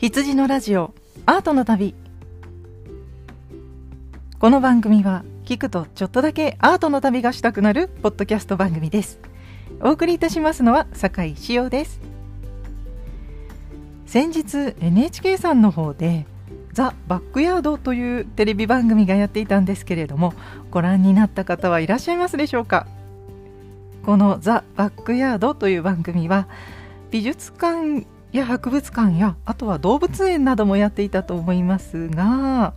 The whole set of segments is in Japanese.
羊のラジオアートの旅。この番組は聞くとちょっとだけアートの旅がしたくなるポッドキャスト番組です。お送りいたしますのは酒井志陽です。先日 NHK さんの方でザ・バックヤードというテレビ番組がやっていたんですけれどもご覧になった方はいらっしゃいますでしょうか。このザ・バックヤードという番組は美術館や博物館やあとは動物園などもやっていたと思いますが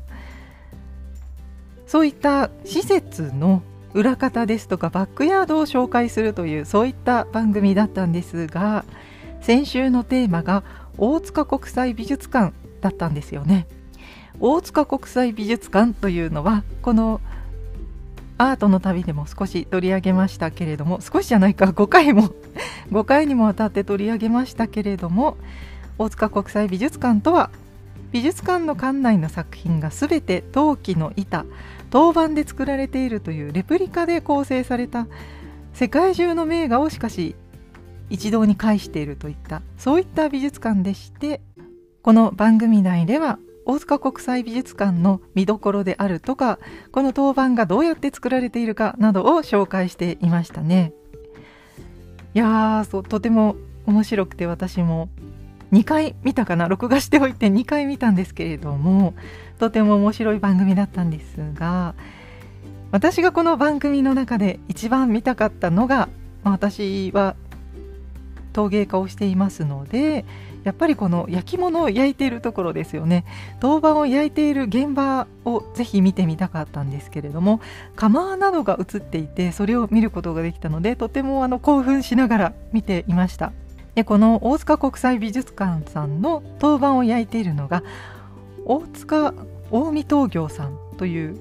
そういった施設の裏方ですとかバックヤードを紹介するというそういった番組だったんですが先週のテーマが大塚国際美術館だったんですよね。大塚国際美術館というのはこのアートの旅でも少し取り上げましたけれども少しじゃないか5回も 5回にもわたって取り上げましたけれども大塚国際美術館とは美術館の館内の作品が全て陶器の板銅板で作られているというレプリカで構成された世界中の名画をしかし一堂に会しているといったそういった美術館でしてこの番組内では大塚国際美術館の見どころであるとかこの当番がどうやって作られているかなどを紹介していましたね。いやーそうとても面白くて私も2回見たかな？録画しておいて2回見たんですけれどもとても面白い番組だったんですが私がこの番組の中で一番見たかったのが、私は陶芸家をしていますのでやっぱりこの焼き物を焼いているところですよね。銅板を焼いている現場をぜひ見てみたかったんですけれども窯などが映っていてそれを見ることができたのでとてもあの興奮しながら見ていました。でこの大塚国際美術館さんの銅板を焼いているのが大塚近江陶業さんという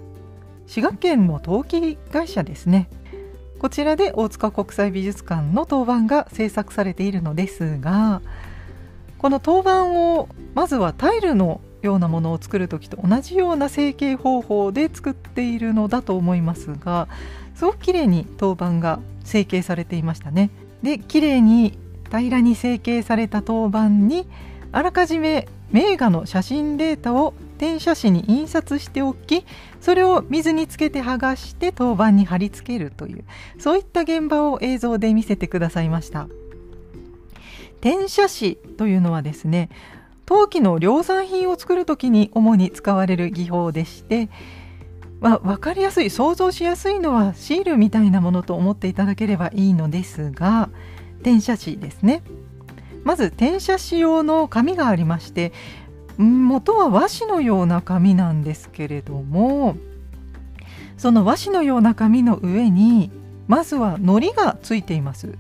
滋賀県の陶器会社ですね。こちらで大塚国際美術館の当番が制作されているのですがこの当番をまずはタイルのようなものを作る時と同じような成形方法で作っているのだと思いますがすごく綺麗に当番が成形されていましたね。で綺麗に平らに成形された当番にあらかじめ名画の写真データを転写紙に印刷しておきそれを水につけて剥がして当番に貼り付けるというそういった現場を映像で見せてくださいました。転写紙というのはですね陶器の量産品を作る時に主に使われる技法でしてまあ、分かりやすい想像しやすいのはシールみたいなものと思っていただければいいのですが転写紙ですね。まず転写紙用の紙がありまして元は和紙のような紙なんですけれどもその和紙のような紙の上にまずは糊がついています。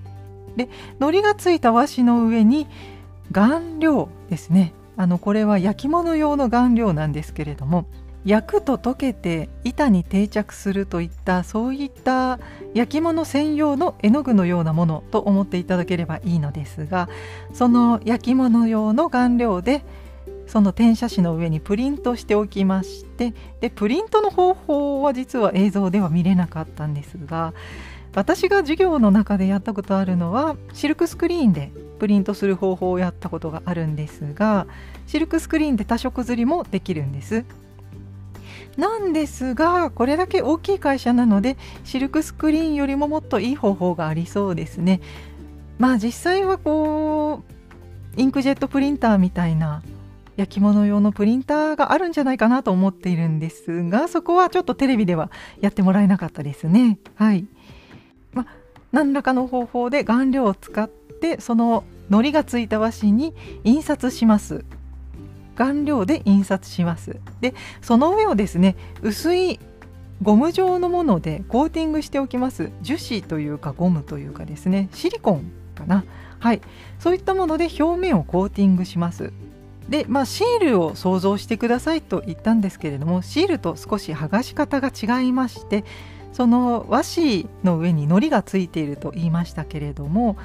で糊がついた和紙の上に顔料ですね。あのこれは焼き物用の顔料なんですけれども焼くと溶けて板に定着するといったそういった焼き物専用の絵の具のようなものと思っていただければいいのですがその焼き物用の顔料でその転写紙の上にプリントしておきましてでプリントの方法は実は映像では見れなかったんですが私が授業の中でやったことあるのはシルクスクリーンでプリントする方法をやったことがあるんですがシルクスクリーンで多色刷りもできるんです。なんですがこれだけ大きい会社なのでシルクスクリーンよりももっといい方法がありそうですね。まあ実際はこうインクジェットプリンターみたいな焼き物用のプリンターがあるんじゃないかなと思っているんですがそこはちょっとテレビではやってもらえなかったですね。はい。ま何らかの方法で顔料を使ってその糊がついた和紙に印刷します。顔料で印刷します。でその上をですね薄いゴム状のものでコーティングしておきます。樹脂というかゴムというかですねシリコンかな。はい。そういったもので表面をコーティングします。でまあシールを想像してくださいと言ったんですけれどもシールと少し剥がし方が違いましてその和紙の上に糊がついていると言いましたけれども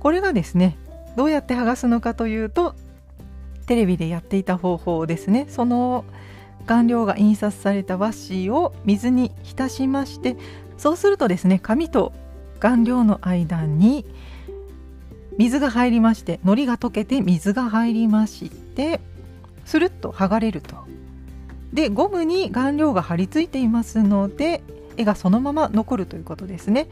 これがですねどうやって剥がすのかというとテレビでやっていた方法ですね。その顔料が印刷された和紙を水に浸しましてそうするとですね紙と顔料の間に水が入りまして糊が溶けて水が入りましてスルッと剥がれると。でゴムに顔料が貼り付いていますので絵がそのまま残るということですね。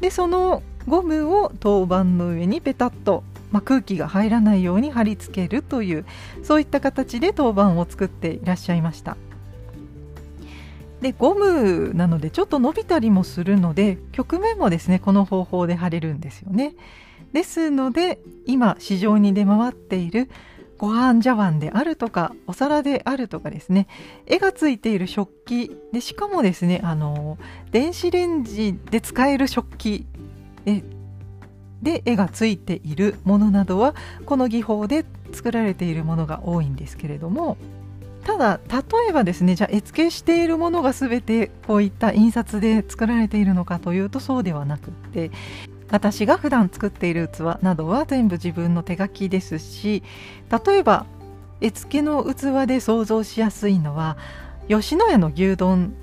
でそのゴムを当板の上にペタッと、まあ、空気が入らないように貼り付けるというそういった形で当板を作っていらっしゃいました。でゴムなのでちょっと伸びたりもするので曲面もですねこの方法で貼れるんですよね。ですので今市場に出回っているご飯茶碗であるとかお皿であるとかですね。絵がついている食器でしかもですねあの電子レンジで使える食器で絵がついているものなどはこの技法で作られているものが多いんですけれども。ただ例えばですねじゃあ絵付けしているものが全てこういった印刷で作られているのかというとそうではなくって。私が普段作っている器などは全部自分の手書きですし例えば絵付けの器で想像しやすいのは吉野家の牛丼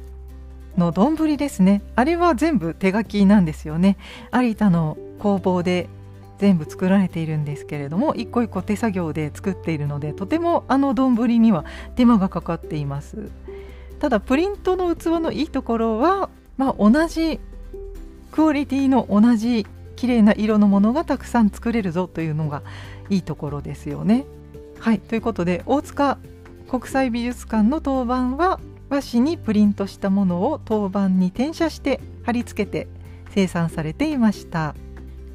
の丼ですね。あれは全部手書きなんですよね。有田の工房で全部作られているんですけれども一個一個手作業で作っているのでとてもあの丼には手間がかかっています。ただプリントの器のいいところは、まあ、同じクオリティの同じ綺麗な色のものがたくさん作れるぞというのがいいところですよね。はいということで大塚国際美術館の当番は和紙にプリントしたものを当番に転写して貼り付けて生産されていました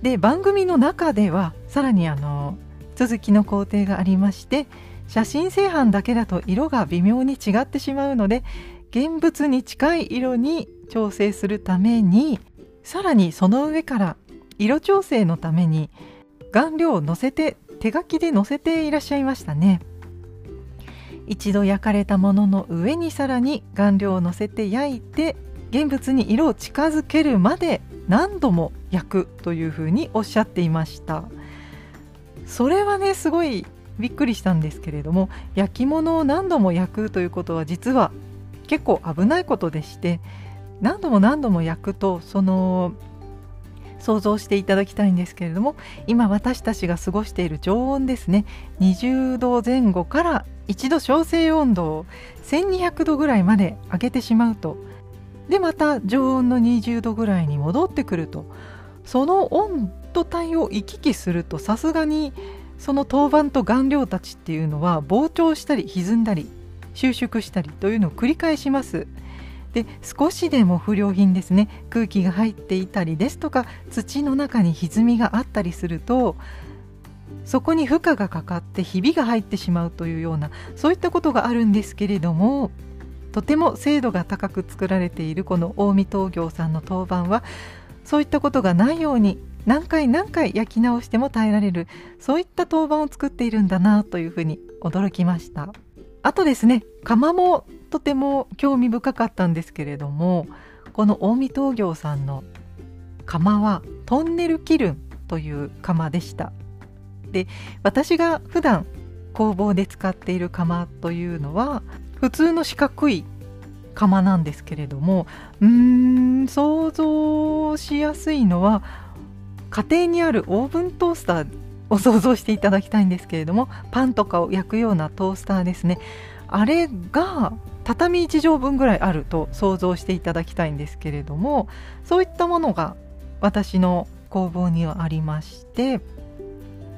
で番組の中ではさらにあの続きの工程がありまして写真製版だけだと色が微妙に違ってしまうので現物に近い色に調整するためにさらにその上から色調整のために顔料をのせて手書きでのせていらっしゃいましたね。一度焼かれたものの上にさらに顔料をのせて焼いて現物に色を近づけるまで何度も焼くというふうにおっしゃっていました。それはねすごいびっくりしたんですけれども焼き物を何度も焼くということは実は結構危ないことでして何度も何度も焼くとその想像していただきたいんですけれども今私たちが過ごしている常温ですね。20度前後から一度調整温度を1200度ぐらいまで上げてしまうと。でまた常温の20度ぐらいに戻ってくると。その温度帯を行き来するとさすがにその当板と顔料たちっていうのは膨張したり歪んだり収縮したりというのを繰り返します。で少しでも不良品ですね。空気が入っていたりですとか土の中に歪みがあったりするとそこに負荷がかかってひびが入ってしまうというようなそういったことがあるんですけれどもとても精度が高く作られているこの近江東業さんの当番はそういったことがないように何回何回焼き直しても耐えられるそういった当番を作っているんだなというふうに驚きました。あとですね窯もとても興味深かったんですけれどもこの近江東業さんの窯はトンネルキルンという窯でした。で私が普段工房で使っている窯というのは普通の四角い窯なんですけれどもうーん想像しやすいのは家庭にあるオーブントースターを想像していただきたいんですけれどもパンとかを焼くようなトースターですね。あれが畳1畳分ぐらいあると想像していただきたいんですけれどもそういったものが私の工房にはありまして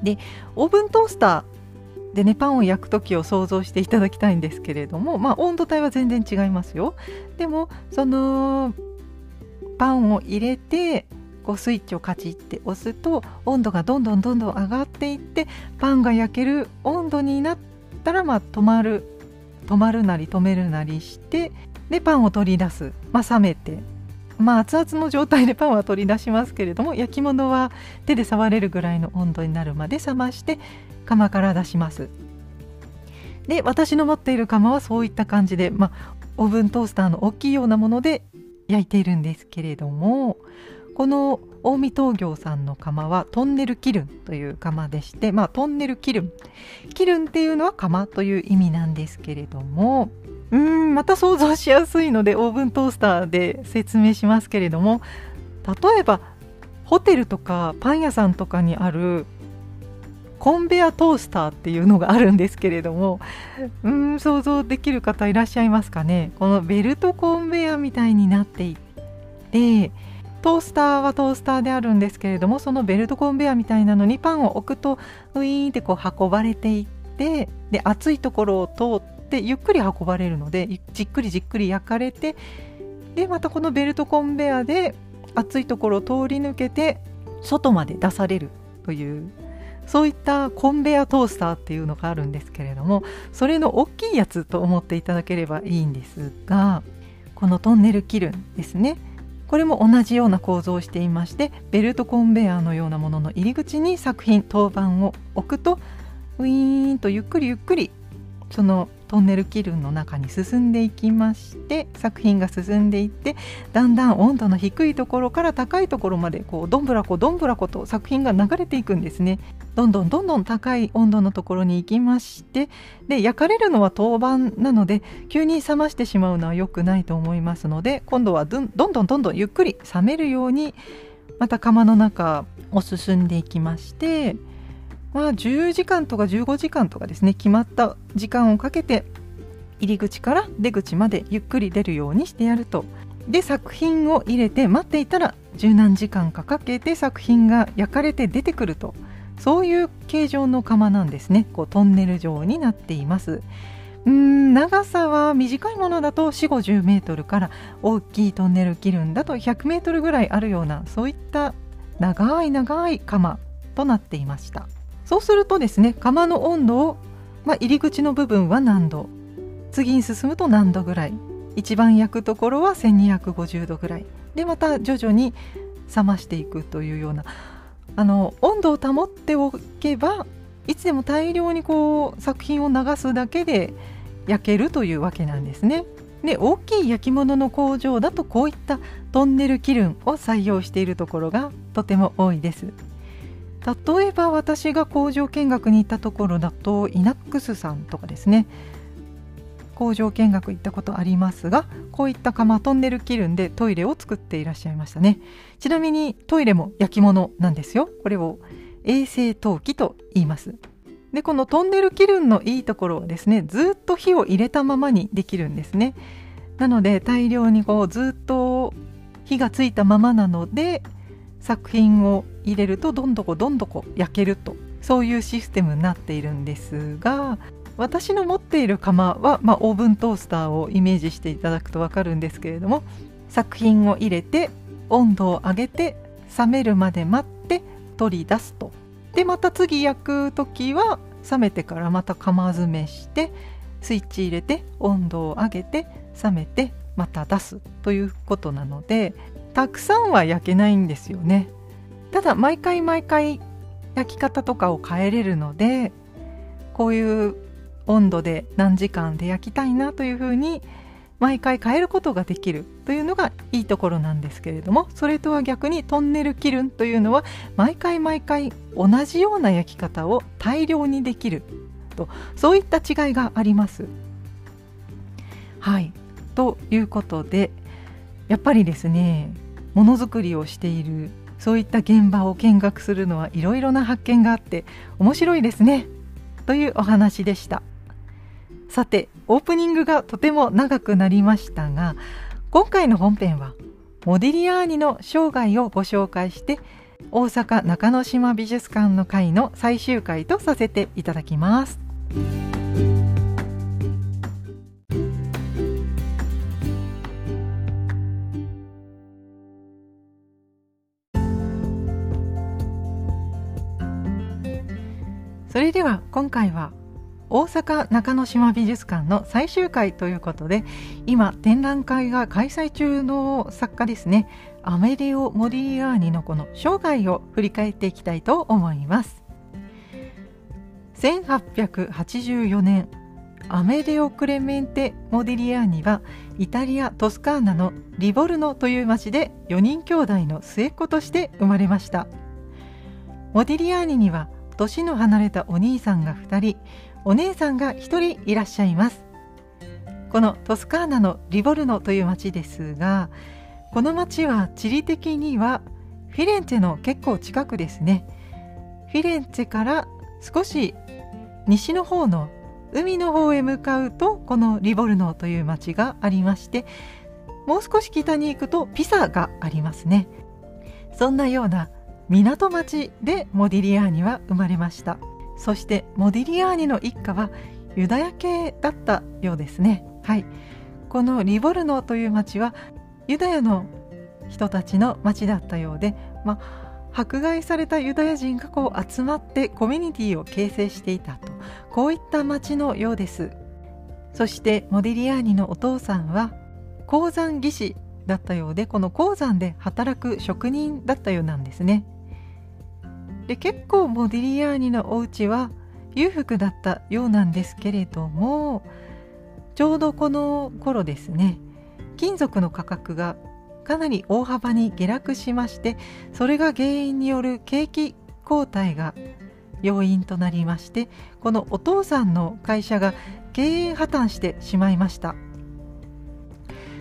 でオーブントースターでねパンを焼く時を想像していただきたいんですけれどもまあ温度帯は全然違いますよ。でもそのパンを入れてこうスイッチをカチッて押すと温度がどんどんどんどん上がっていってパンが焼ける温度になったらまあ止まる止まるなり止めるなりしてでパンを取り出す、まあ、冷めて。まあ熱々の状態でパンは取り出しますけれども焼き物は手で触れるぐらいの温度になるまで冷まして窯から出します。で私の持っている窯はそういった感じで、まあ、オーブントースターの大きいようなもので焼いているんですけれどもこの近江東業さんの窯はトンネルキルンという窯でして、まあ、トンネルキルン。キルンっていうのは窯という意味なんですけれどもうんまた想像しやすいのでオーブントースターで説明しますけれども例えばホテルとかパン屋さんとかにあるコンベアトースターっていうのがあるんですけれどもうん想像できる方いらっしゃいますかね？このベルトコンベアみたいになっていてトースターはトースターであるんですけれどもそのベルトコンベアみたいなのにパンを置くとウィーンってこう運ばれていってで熱いところを通ってゆっくり運ばれるのでじっくりじっくり焼かれてでまたこのベルトコンベアで熱いところを通り抜けて外まで出されるというそういったコンベアトースターっていうのがあるんですけれどもそれの大きいやつと思っていただければいいんですがこのトンネルキルンですね。これも同じような構造をしていましてベルトコンベヤーのようなものの入り口に作品当番を置くとウィーンとゆっくりゆっくりそのトンネル気流の中に進んでいきまして作品が進んでいってだんだん温度の低いところから高いところまでこうどんぶらこどんぶらこと作品が流れていくんですね。どんどんどんどん高い温度のところに行きましてで焼かれるのは当番なので急に冷ましてしまうのは良くないと思いますので今度はどんどんどんどんどんゆっくり冷めるようにまた釜の中を進んでいきましてまあ、10時間とか15時間とかですね決まった時間をかけて入り口から出口までゆっくり出るようにしてやると。で作品を入れて待っていたら十何時間かかけて作品が焼かれて出てくると。そういう形状の窯なんですね。こうトンネル状になっています。うん長さは短いものだと4 5 0メートルから大きいトンネル切るんだと100メートルぐらいあるようなそういった長い長い窯となっていました。そうするとですね窯の温度を、まあ、入り口の部分は何度次に進むと何度ぐらい一番焼くところは1250度ぐらいでまた徐々に冷ましていくというようなあの温度を保っておけばいつでも大量にこう作品を流すだけで焼けるというわけなんですね。で大きい焼き物の工場だとこういったトンネルキルンを採用しているところがとても多いです。例えば私が工場見学に行ったところだとイナックスさんとかですね。工場見学行ったことありますがこういった窯トンネルキルンでトイレを作っていらっしゃいましたね。ちなみにトイレも焼き物なんですよ。これを衛生陶器と言います。でこのトンネルキルンのいいところはですねずっと火を入れたままにできるんですね。なので大量にこうずっと火がついたままなので作品を入れるとどんどこどんどこ焼けるとそういうシステムになっているんですが私の持っている窯は、まあ、オーブントースターをイメージしていただくと分かるんですけれども作品を入れて温度を上げて冷めるまで待って取り出すと。でまた次焼く時は冷めてからまた釜詰めしてスイッチ入れて温度を上げて冷めてまた出すということなのでたくさんは焼けないんですよね。ただ毎回毎回焼き方とかを変えれるのでこういう温度で何時間で焼きたいなというふうに毎回変えることができるというのがいいところなんですけれどもそれとは逆にトンネルキルンというのは毎回毎回同じような焼き方を大量にできるとそういった違いがあります。はいということでやっぱりですねものづくりをしているそういった現場を見学するのはいろいろな発見があって面白いですねというお話でしたさてオープニングがとても長くなりましたが今回の本編はモディリアーニの生涯をご紹介して大阪中之島美術館の会の最終回とさせていただきます。それでは今回は大阪中之島美術館の最終回ということで今展覧会が開催中の作家ですね。アメリオ・モディリアーニのこの生涯を振り返っていきたいと思います。1884年アメデオ・クレメンテ・モディリアーニはイタリア・トスカーナのリボルノという町で4人兄弟の末っ子として生まれました。モディリアーニには年の離れたお兄さんが2人お姉さんが1人いらっしゃいます。このトスカーナのリボルノという町ですがこの町は地理的にはフィレンツェの結構近くですね。フィレンツェから少し西の方の海の方へ向かうとこのリボルノという町がありましてもう少し北に行くとピサがありますね。そんなような港町でモディリアーニは生まれました。そしてモディリアーニの一家はユダヤ系だったようですね。はい。このリボルノという町はユダヤの人たちの町だったようで、まあ、迫害されたユダヤ人がこう集まってコミュニティを形成していたと。こういった町のようです。そしてモディリアーニのお父さんは鉱山技師だったようでこの鉱山で働く職人だったようなんですね。で結構モディリアーニのお家は裕福だったようなんですけれどもちょうどこの頃ですね金属の価格がかなり大幅に下落しましてそれが原因による景気後退が要因となりましてこのお父さんの会社が経営破綻してしまいました。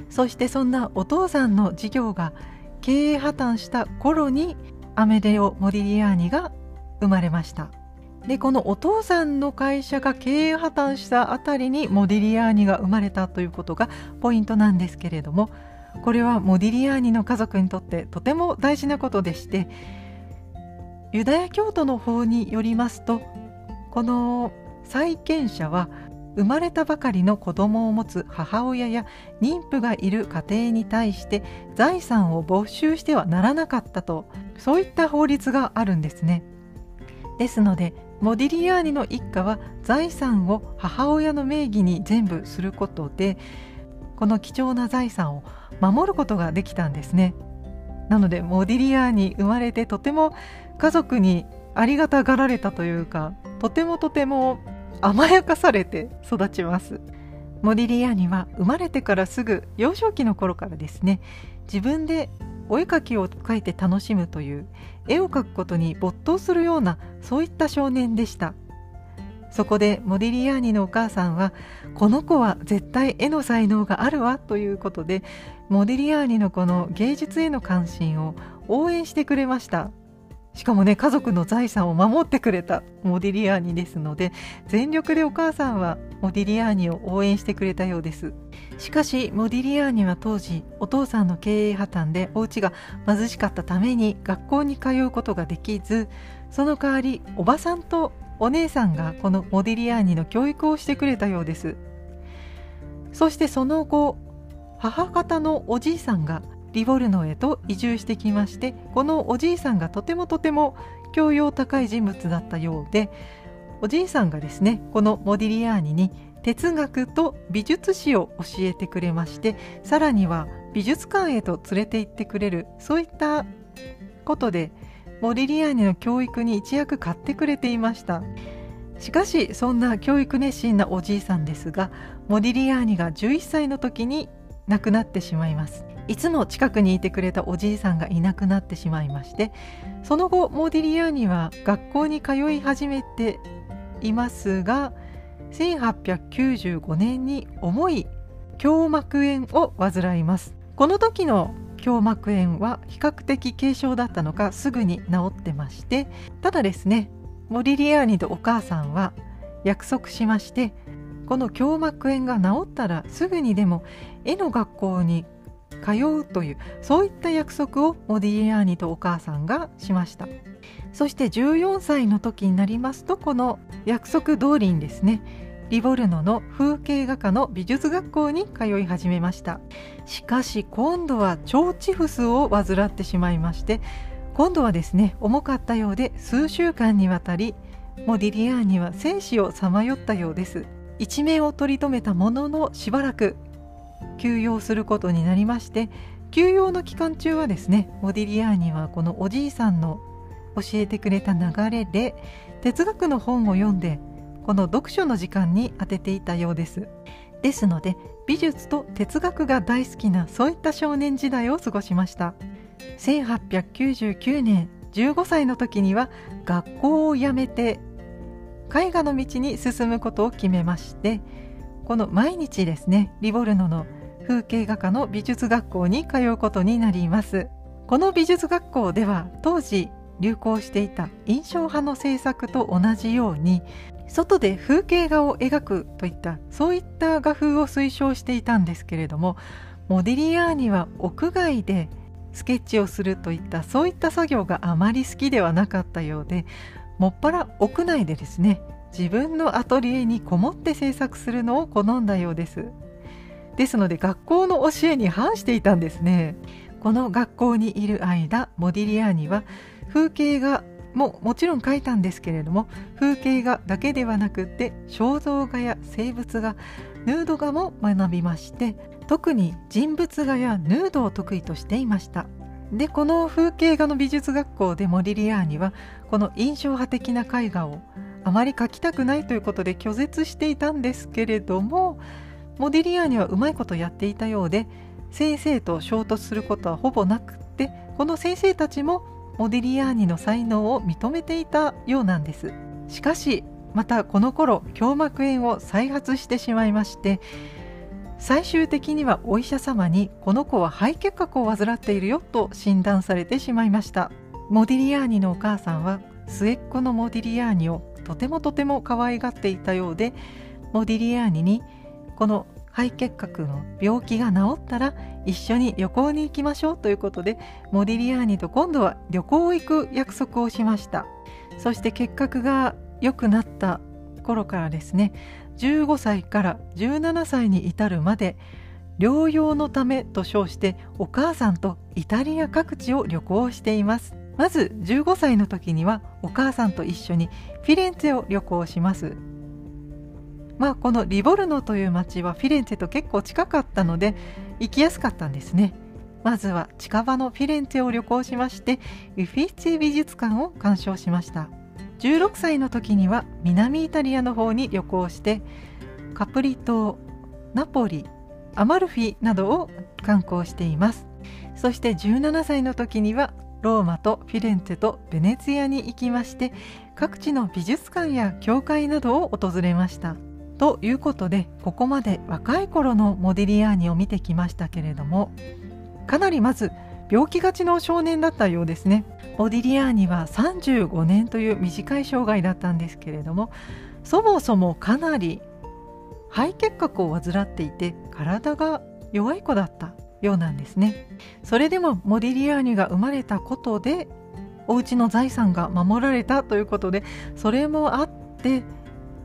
そしてそんなお父さんの事業が経営破綻した頃にアメデオ・モディリアーニが生まれました。でこのお父さんの会社が経営破綻したあたりにモディリアーニが生まれたということがポイントなんですけれどもこれはモディリアーニの家族にとってとても大事なことでしてユダヤ教徒の方によりますとこの債権者は生まれたばかりの子供を持つ母親や妊婦がいる家庭に対して財産を没収してはならなかったとそういった法律があるんですね。ですのでモディリアーニの一家は財産を母親の名義に全部することでこの貴重な財産を守ることができたんですね。なのでモディリアーに生まれてとても家族にありがたがられたというかとてもとても甘やかされて育ちます。モディリアーニは生まれてからすぐ幼少期の頃からですね。自分でお絵描きを描いて楽しむという絵を描くことに没頭するようなそういった少年でした。そこでモディリアーニのお母さんはこの子は絶対絵の才能があるわということでモディリアーニのこの芸術への関心を応援してくれました。しかもね家族の財産を守ってくれたモディリアーニですので全力でお母さんはモディリアーニを応援してくれたようです。しかしモディリアーニは当時お父さんの経営破綻でお家が貧しかったために学校に通うことができずその代わりおばさんとお姉さんがこのモディリアーニの教育をしてくれたようです。そしてその後母方のおじいさんがリボルノへと移住してきましてこのおじいさんがとてもとても教養高い人物だったようでおじいさんがですねこのモディリアーニに哲学と美術史を教えてくれましてさらには美術館へと連れて行ってくれるそういったことでモディリアーニの教育に一役買ってくれていました。しかしそんな教育熱心なおじいさんですがモディリアーニが11歳の時に亡くなってしまいます。いつも近くにいてくれたおじいさんがいなくなってしまいましてその後モディリアーニは学校に通い始めていますが1895年に重い胸膜炎を患います。この時の胸膜炎は比較的軽症だったのかすぐに治ってましてただですねモリリアーニとお母さんは約束しましてこの胸膜炎が治ったらすぐにでも絵の学校に通うというそういった約束をモディリアーニとお母さんがしました。そして14歳の時になりますとこの約束通りにですねリボルノの風景画家の美術学校に通い始めました。しかし今度は腸チフスを患ってしまいまして今度はですね重かったようで数週間にわたりモディリアーニは生死をさまよったようです。一命を取り留めたもののしばらく休養することになりまして休養の期間中はですねモディリアーニはこのおじいさんの教えてくれた流れで哲学の本を読んでこの読書の時間に当てていたようです。ですので美術と哲学が大好きなそういった少年時代を過ごしました。1899年15歳の時には学校を辞めて絵画の道に進むことを決めましてこの毎日ですねリボルノの風景画家の美術学校に通うことになります。この美術学校では当時流行していた印象派の制作と同じように外で風景画を描くといったそういった画風を推奨していたんですけれどもモディリアーニは屋外でスケッチをするといったそういった作業があまり好きではなかったようでもっぱら屋内でですね自分のアトリエにこもって制作するのを好んだようです。ですので学校の教えに反していたんですね。この学校にいる間モディリアーニは風景画ももちろん描いたんですけれども風景画だけではなくって肖像画や生物画ヌード画も学びまして特に人物画やヌードを得意としていました。でこの風景画の美術学校でモディリアーニはこの印象派的な絵画をあまり描きたくないということで拒絶していたんですけれどもモディリアーニはうまいことやっていたようで先生と衝突することはほぼなくってこの先生たちもモディリアーニの才能を認めていたようなんです。しかしまたこの頃胸膜炎を再発してしまいまして最終的にはお医者様にこの子は肺結核を患っているよと診断されてしまいました。モディリアーニのお母さんは末っ子のモディリアーニをとてもとても可愛がっていたようでモディリアーニにこの肺結核の病気が治ったら一緒に旅行に行きましょうということでモディリアーニと今度は旅行行く約束をしました。そして結核が良くなった頃からですね15歳から17歳に至るまで療養のためと称してお母さんとイタリア各地を旅行しています。まず15歳の時にはお母さんと一緒にフィレンツェを旅行します。まあこのリボルノという町はフィレンツェと結構近かったので行きやすかったんですね。まずは近場のフィレンツェを旅行しましてウィフィッチ美術館を鑑賞しました。16歳の時には南イタリアの方に旅行してカプリ島ナポリアマルフィなどを観光しています。そして17歳の時にはローマとフィレンツェとベネツィアに行きまして各地の美術館や教会などを訪れました。ということでここまで若い頃のモディリアーニを見てきましたけれどもかなりまず病気がちの少年だったようですね。モディリアーニは35年という短い生涯だったんですけれどもそもそもかなり肺結核を患っていて体が弱い子だった。ようなんですね。それでもモディリアーニが生まれたことでお家の財産が守られたということでそれもあって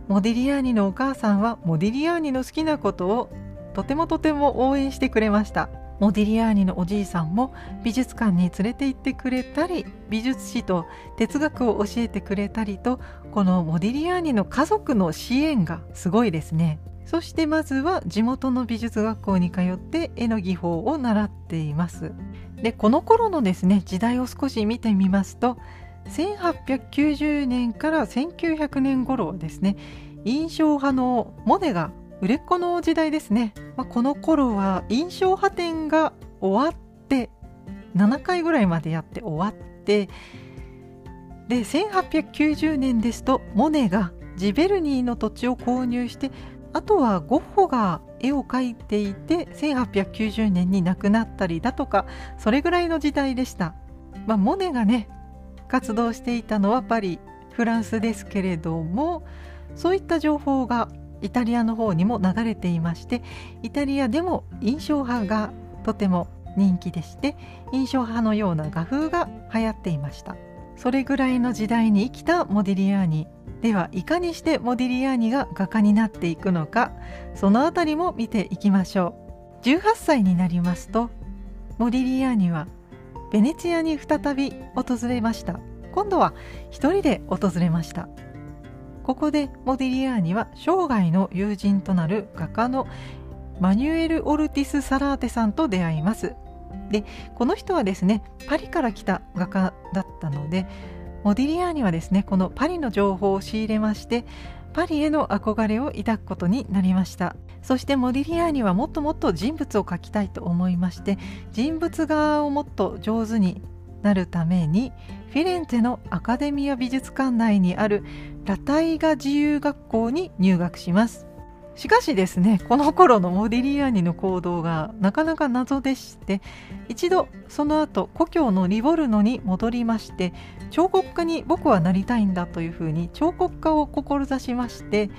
モディリアーニのお母さんはモディリアーニの好きなことをとてもとても応援してくれました。モディリアーニのおじいさんも美術館に連れて行ってくれたり美術史と哲学を教えてくれたりとこのモディリアーニの家族の支援がすごいですね。そしてまずは地元の美術学校に通って絵の技法を習っています。でこの頃のですね時代を少し見てみますと1890年から1900年頃はですね印象派のモネが売れっ子の時代ですね、まあ、この頃は印象派展が終わって7回ぐらいまでやって終わってで1890年ですとモネがジベルニーの土地を購入してあとはゴッホが絵を描いていて1890年に亡くなったりだとかそれぐらいの時代でした、まあ、モネがね活動していたのはパリフランスですけれどもそういった情報がイタリアの方にも流れていましてイタリアでも印象派がとても人気でして印象派のような画風が流行っていました。それぐらいの時代に生きたモディリアーニではいかにしてモディリアーニが画家になっていくのかそのあたりも見ていきましょう。18歳になりますとモディリアーニはベネチアに再び訪れました。今度は一人で訪れました。ここでモディリアーニは生涯の友人となる画家のマニュエル・オルティス・サラーテさんと出会います。でこの人はですねパリから来た画家だったのでモディリアーニはですねこのパリの情報を仕入れましてパリへの憧れを抱くことになりました。そしてモディリアーニはもっともっと人物を描きたいと思いまして人物画をもっと上手になるためにフィレンツェのアカデミア美術館内にあるラタイガ自由学校に入学します。しかしですねこの頃のモディリアーニの行動がなかなか謎でして一度その後故郷のリボルノに戻りまして彫刻家に僕はなりたいんだというふうに彫刻家を志しまして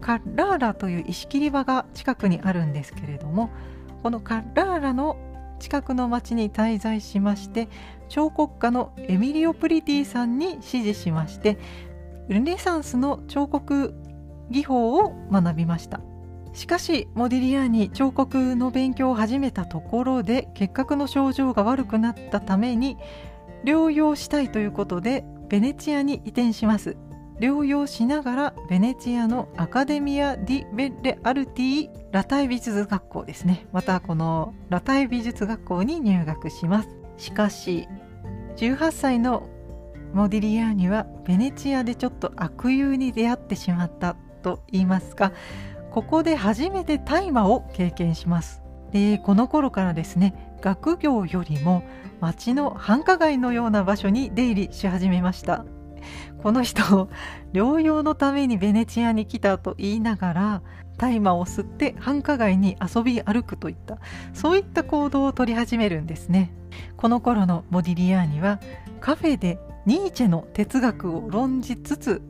カッラーラという石切り場が近くにあるんですけれどもこのカッラーラの近くの町に滞在しまして彫刻家のエミリオ・プリティさんに指示しましてルネサンスの彫刻技法を学びました。しかしモディリアーニ彫刻の勉強を始めたところで結核の症状が悪くなったために療養したいということでベネチアに移転します。療養しながらベネチアのアカデミア・ディ・ベレ・アルティラタイ美術学校ですね。またこのラタイ美術学校に入学します。しかし18歳のモディリアーニはベネチアでちょっと悪友に出会ってしまった。と言いますか。ここで初めて大麻を経験します。でこの頃からですね学業よりも町の繁華街のような場所に出入りし始めました。この人療養のためにベネチアに来たと言いながら大麻を吸って繁華街に遊び歩くといったそういった行動をとり始めるんですね。この頃のモディリアーニはカフェでニーチェの哲学を論じつつ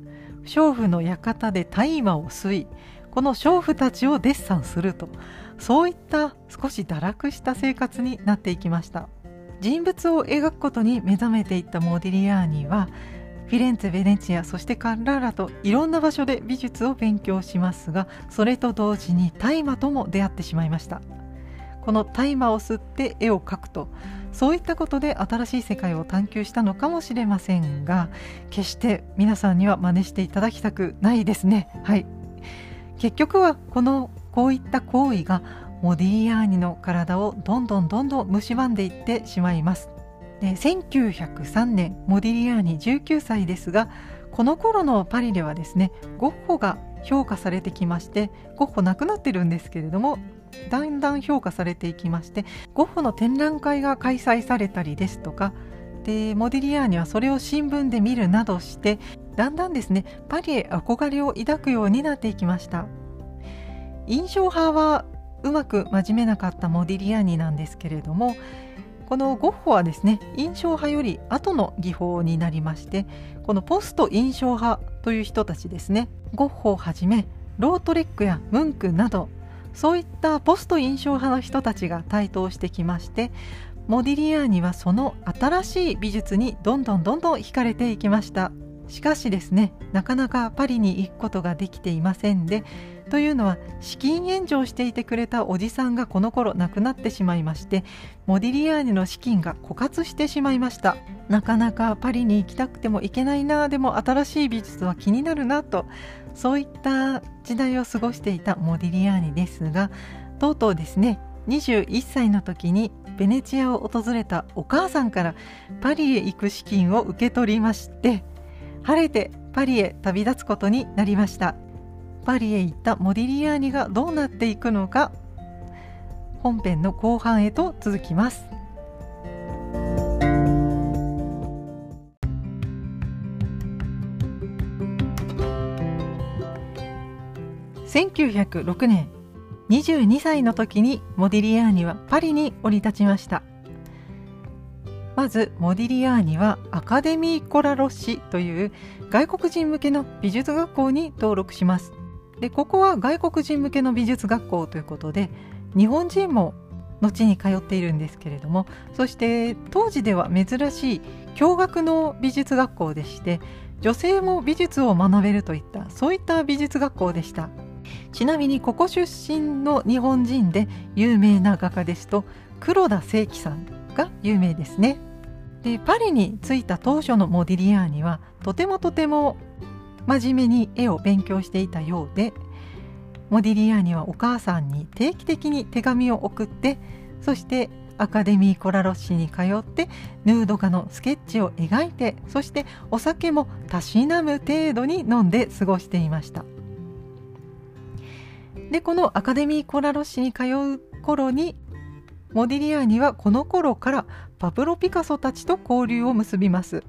娼婦の館で大麻を吸いこの娼婦たちをデッサンするとそういった少し堕落した生活になっていきました。人物を描くことに目覚めていったモディリアーニはフィレンツェベネチアそしてカッラーラといろんな場所で美術を勉強しますがそれと同時に大麻とも出会ってしまいました。この大麻を吸って絵を描くと。そういったことで新しい世界を探求したのかもしれませんが決して皆さんには真似していただきたくないですね。はい。結局はこのこういった行為がモディアーニの体をどんどんどんどん蝕んでいってしまいます。で1903年モディリアーニ19歳ですがこの頃のパリではですねゴッホが評価されてきましてゴッホ亡くなってるんですけれどもだんだん評価されていきましてゴッホの展覧会が開催されたりですとかでモディリアーニはそれを新聞で見るなどしてだんだんですねパリへ憧れを抱くようになっていきました。印象派はうまく馴染めなかったモディリアーニなんですけれどもこのゴッホはですね印象派より後の技法になりましてこのポスト印象派という人たちですねゴッホをはじめロートレックやムンクなどそういったポスト印象派の人たちが台頭してきましてモディリアーニはその新しい美術にどんどんどんどん惹かれていきました。しかしですねなかなかパリに行くことができていませんでというのは資金援助をしていてくれたおじさんがこの頃亡くなってしまいましてモディリアーニの資金が枯渇してしまいました。なかなかパリに行きたくても行けないなでも新しい美術は気になるなとそういった時代を過ごしていたモディリアーニですがとうとうですね21歳の時にベネチアを訪れたお母さんからパリへ行く資金を受け取りまして晴れてパリへ旅立つことになりました。パリへ行ったモディリアーニがどうなっていくのか本編の後半へと続きます。1906年22歳の時にモディリアーニはパリに降り立ちました。まずモディリアーニはアカデミー・コラロッシという外国人向けの美術学校に登録します。でここは外国人向けの美術学校ということで日本人も後に通っているんですけれどもそして当時では珍しい共学の美術学校でして女性も美術を学べるといったそういった美術学校でした。ちなみにここ出身の日本人で有名な画家ですと黒田清輝さんが有名ですね。でパリに着いた当初のモディリアーニはとてもとても真面目に絵を勉強していたようでモディリアーニはお母さんに定期的に手紙を送ってそしてアカデミー・コラロッシに通ってヌード画のスケッチを描いてそしてお酒もたしなむ程度に飲んで過ごしていました。でこのアカデミー・コラロッシに通う頃にモディリアーニはこの頃からパブロ・ピカソたちと交流を結びます。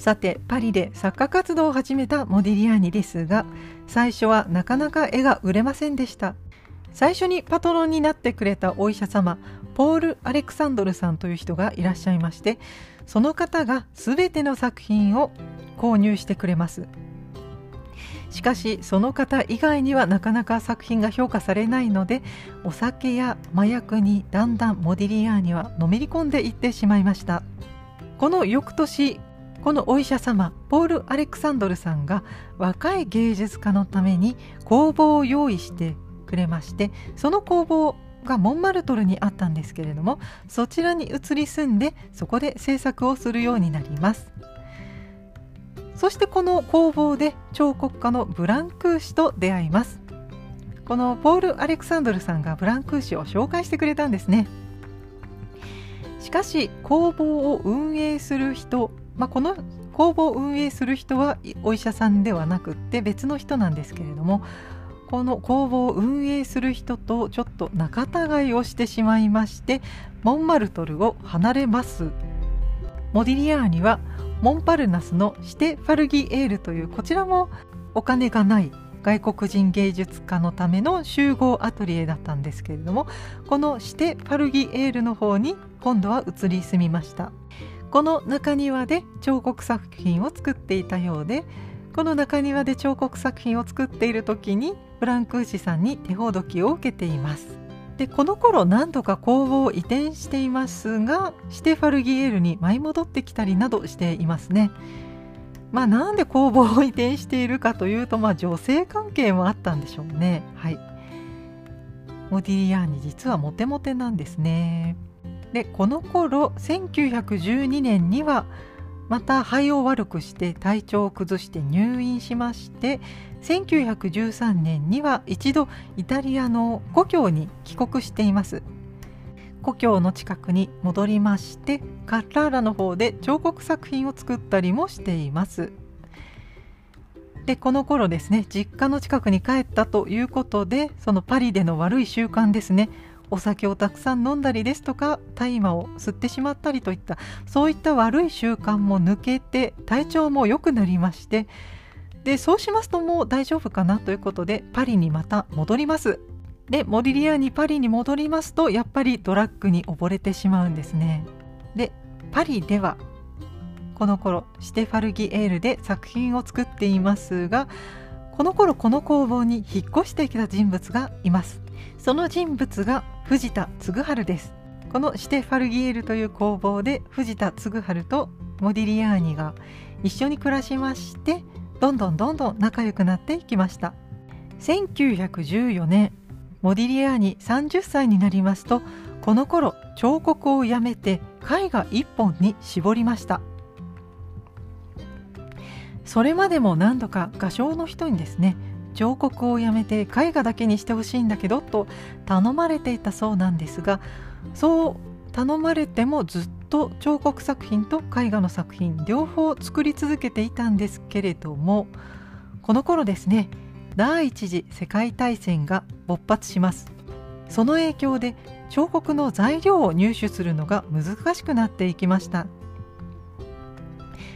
さてパリで作家活動を始めたモディリアーニですが最初はなかなか絵が売れませんでした。最初にパトロンになってくれたお医者様ポール・アレクサンドルさんという人がいらっしゃいましてその方が全ての作品を購入してくれます。しかしその方以外にはなかなか作品が評価されないのでお酒や麻薬にだんだんモディリアーニはのめり込んでいってしまいました。この翌年このお医者様ポール・アレクサンドルさんが若い芸術家のために工房を用意してくれましてその工房がモンマルトルにあったんですけれどもそちらに移り住んでそこで制作をするようになります。そしてこの工房で彫刻家のブランクーシと出会います。このポール・アレクサンドルさんがブランクーシを紹介してくれたんですね。しかし工房を運営する人、まあ、この工房を運営する人はお医者さんではなくって別の人なんですけれどもこの工房を運営する人とちょっと仲違いをしてしまいましてモンマルトルを離れます。モディリアーニはモンパルナスのシテ・ファルギエールというこちらもお金がない外国人芸術家のための集合アトリエだったんですけれどもこのシテ・ファルギエールの方に今度は移り住みました。この中庭で彫刻作品を作っていたようでこの中庭で彫刻作品を作っている時にブランクーシさんに手ほどきを受けていますでこの頃何度か工房を移転していますがシテファルギエールに舞い戻ってきたりなどしていますね。まあなんで工房を移転しているかというと、まあ、女性関係もあったんでしょうね。はい。モディリアーニ実はモテモテなんですね。でこの頃1912年にはまた肺を悪くして体調を崩して入院しまして1913年には一度イタリアの故郷に帰国しています。故郷の近くに戻りましてカッラーラの方で彫刻作品を作ったりもしています。でこの頃ですね実家の近くに帰ったということでそのパリでの悪い習慣ですねお酒をたくさん飲んだりですとか大麻を吸ってしまったりといったそういった悪い習慣も抜けて体調も良くなりましてでそうしますともう大丈夫かなということでパリにまた戻ります。でモディリアーニパリに戻りますとやっぱりドラッグに溺れてしまうんですね。でパリではこの頃シテファルギエールで作品を作っていますがこの頃この工房に引っ越してきた人物がいます。その人物が藤田嗣治です。このシテファルギエルという工房で藤田嗣治とモディリアーニが一緒に暮らしましてどんどんどんどん仲良くなっていきました。1914年モディリアーニ30歳になりますとこの頃彫刻をやめて絵画一本に絞りました。それまでも何度か画商の人にですね彫刻をやめて絵画だけにしてほしいんだけどと頼まれていたそうなんですがそう頼まれてもずっと彫刻作品と絵画の作品両方作り続けていたんですけれどもこの頃ですね第一次世界大戦が勃発します。その影響で彫刻の材料を入手するのが難しくなっていきました。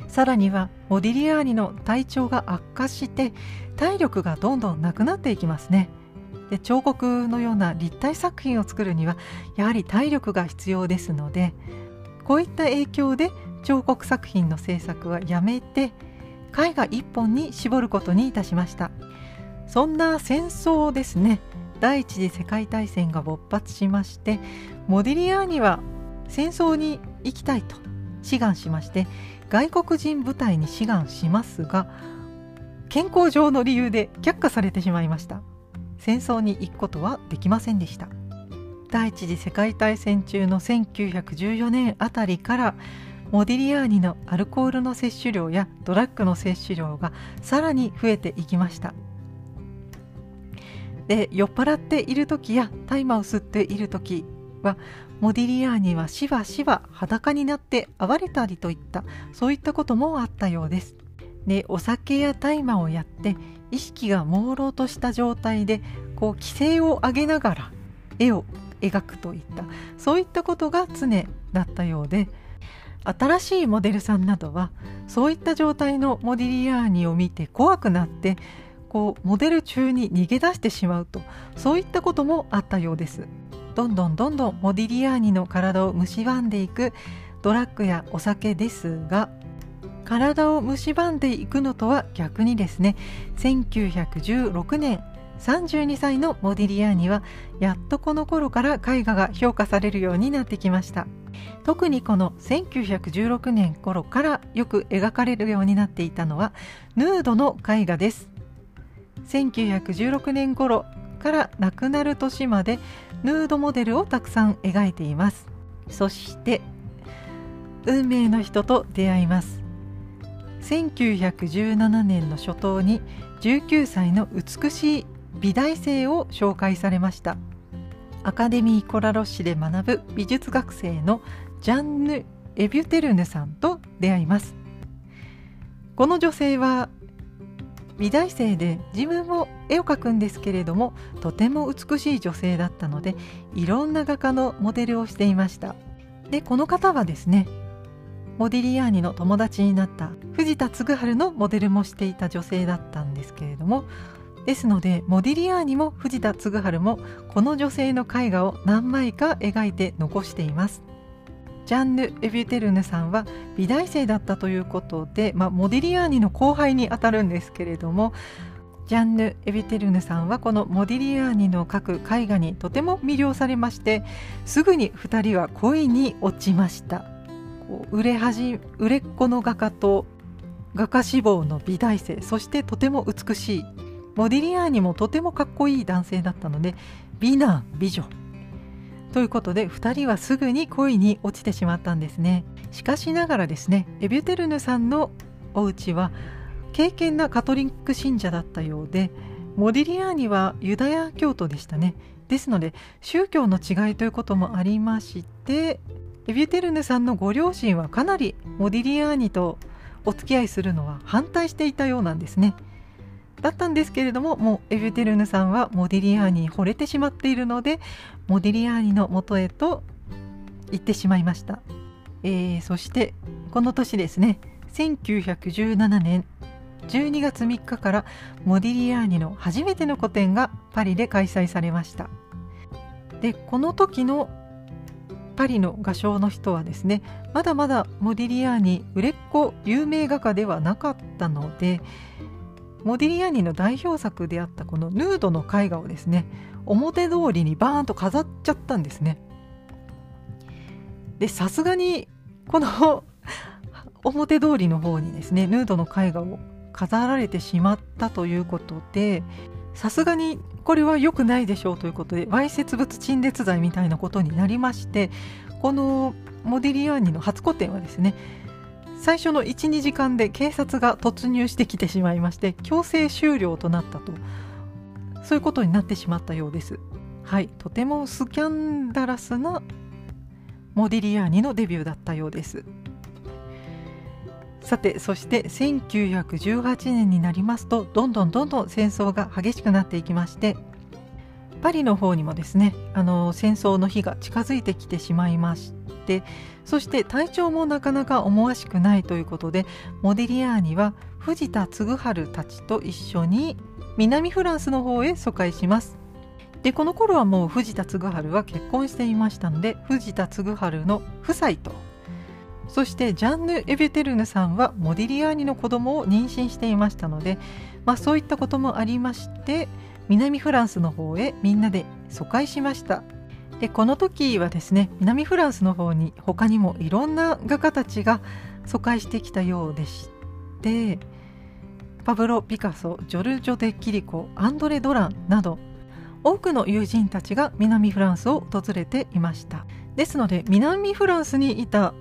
さらにはモディリアーニの体調が悪化して体力がどんどんなくなっていきますね。で彫刻のような立体作品を作るにはやはり体力が必要ですのでこういった影響で彫刻作品の制作はやめて絵画一本に絞ることにいたしました。そんな戦争ですね第一次世界大戦が勃発しましてモディリアーニは戦争に行きたいと志願しまして外国人部隊に志願しますが健康上の理由で却下されてしまいました。戦争に行くことはできませんでした。第一次世界大戦中の1914年あたりからモディリアーニのアルコールの摂取量やドラッグの摂取量がさらに増えていきました。で酔っ払っている時や大麻を吸っている時はモディリアーニはしばしば裸になって暴れたりといったそういったこともあったようです。でお酒や大麻をやって意識が朦朧とした状態でこう規制を上げながら絵を描くといったそういったことが常だったようで新しいモデルさんなどはそういった状態のモディリアーニを見て怖くなってこうモデル中に逃げ出してしまうとそういったこともあったようです。どんどんどんどんモディリアーニの体を蝕んでいくドラッグやお酒ですが体を蝕んでいくのとは逆にですね1916年32歳のモディリアーニはやっとこの頃から絵画が評価されるようになってきました。特にこの1916年頃からよく描かれるようになっていたのはヌードの絵画です。1916年頃から亡くなる年までヌードモデルをたくさん描いています。そして運命の人と出会います。1917年の初頭に19歳の美しい美大生を紹介されました。アカデミー・コラロッシで学ぶ美術学生のジャンヌ・エビュテルヌさんと出会います。この女性は美大生で自分も絵を描くんですけれどもとても美しい女性だったのでいろんな画家のモデルをしていました。でこの方はですねモディリアーニの友達になった藤田嗣治のモデルもしていた女性だったんですけれどもですのでモディリアーニも藤田嗣治もこの女性の絵画を何枚か描いて残しています。ジャンヌ・エビュテルヌさんは美大生だったということで、まあ、モディリアーニの後輩にあたるんですけれどもジャンヌ・エビテルヌさんはこのモディリアーニの描く絵画にとても魅了されましてすぐに2人は恋に落ちました。こう売れ始売れっ子の画家と画家志望の美大生そしてとても美しいモディリアーニもとてもかっこいい男性だったので美男美女。ということで2人はすぐに恋に落ちてしまったんですね。しかしながらですねエビュテルヌさんのお家は敬虔なカトリック信者だったようでモディリアーニはユダヤ教徒でしたね。ですので宗教の違いということもありましてエビュテルヌさんのご両親はかなりモディリアーニとお付き合いするのは反対していたようなんですね。だったんですけれどももうエビュテルヌさんはモディリアーニに惚れてしまっているのでモディリアーニの元へと行ってしまいました、えー、そしてこの年ですね1917年12月3日からモディリアーニの初めての個展がパリで開催されました。でこの時のパリの画商の人はですねまだまだモディリアーニ売れっ子有名画家ではなかったのでモディリアーニの代表作であったこのヌードの絵画をですね表通りにバーンと飾っちゃったんですね。でさすがにこの 表通りの方にですねヌードの絵画を飾られてしまったということでさすがにこれは良くないでしょうということでわいせつ物陳列罪みたいなことになりましてこのモディリアーニの初個展はですね最初の12時間で警察が突入してきてしまいまして強制終了となったとそういうことになってしまったようです。はい。とてもスキャンダラスなモディリアーニのデビューだったようです。さてそして1918年になりますとどんどんどんどん戦争が激しくなっていきましてパリの方にもですねあの戦争の日が近づいてきてしまいましてそして体調もなかなか思わしくないということでモディリアーニは藤田嗣治たちと一緒に南フランスの方へ疎開します。でこの頃はもう藤田嗣治は結婚していましたので藤田嗣治の夫妻とそしてジャンヌ・エビュテルヌさんはモディリアーニの子供を妊娠していましたので、まあ、そういったこともありまして南フランスの方へみんなで疎開しました。でこの時はですね南フランスの方に他にもいろんな画家たちが疎開してきたようでしてパブロ・ピカソジョルジョ・デ・キリコアンドレ・ドランなど多くの友人たちが南フランスを訪れていました。ですので南フランスにいた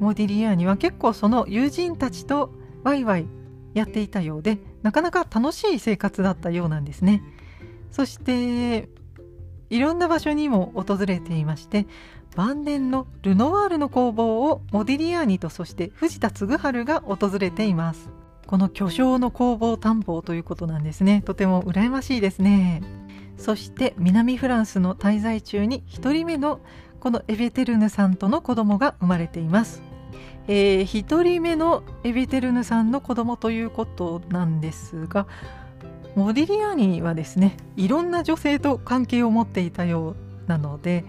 モディリアーニは結構その友人たちとワイワイやっていたようでなかなか楽しい生活だったようなんですね。そしていろんな場所にも訪れていまして晩年のルノワールの工房をモディリアーニとそして藤田嗣治が訪れています。この巨匠の工房探訪ということなんですね。とても羨ましいですね。そして南フランスの滞在中に1人目のこのエベテルヌさんとの子供が生まれています。えー、1人目のエビテルヌさんの子供ということなんですがモディリアーニはですねいろんな女性と関係を持っていたようなので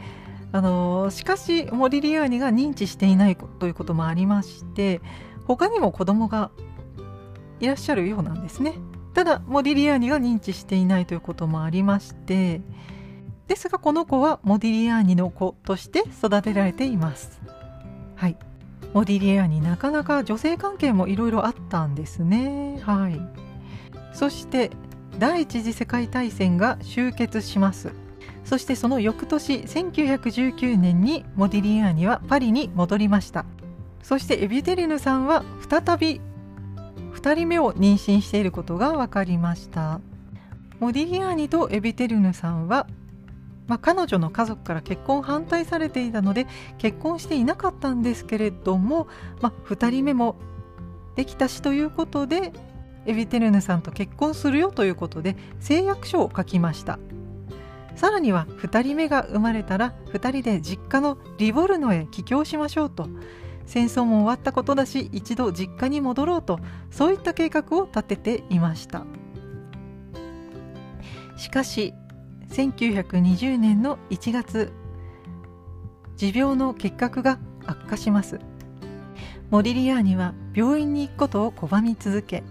あのしかしモディリアーニが認知していないということもありまして他にも子供がいらっしゃるようなんですね。ただモディリアーニが認知していないということもありましてですがこの子はモディリアーニの子として育てられています。はい。モディリアーニなかなか女性関係もいろいろあったんですね。はい。そして第一次世界大戦が終結します。そしてその翌年1919年にモディリアーニはパリに戻りました。そしてエビテリヌさんは再び2人目を妊娠していることが分かりました。モディリアーニとエビテルヌさんは、まあ、彼女の家族から結婚反対されていたので結婚していなかったんですけれども、まあ、2人目もできたしということでエビテルヌさんと結婚するよということで誓約書を書きました。さらには2人目が生まれたら2人で実家のリボルノへ帰郷しましょうと。戦争も終わったことだし一度実家に戻ろうとそういった計画を立てていました。しかし1920年の1月持病の結核が悪化します。モディリアーニは病院に行くことを拒み続け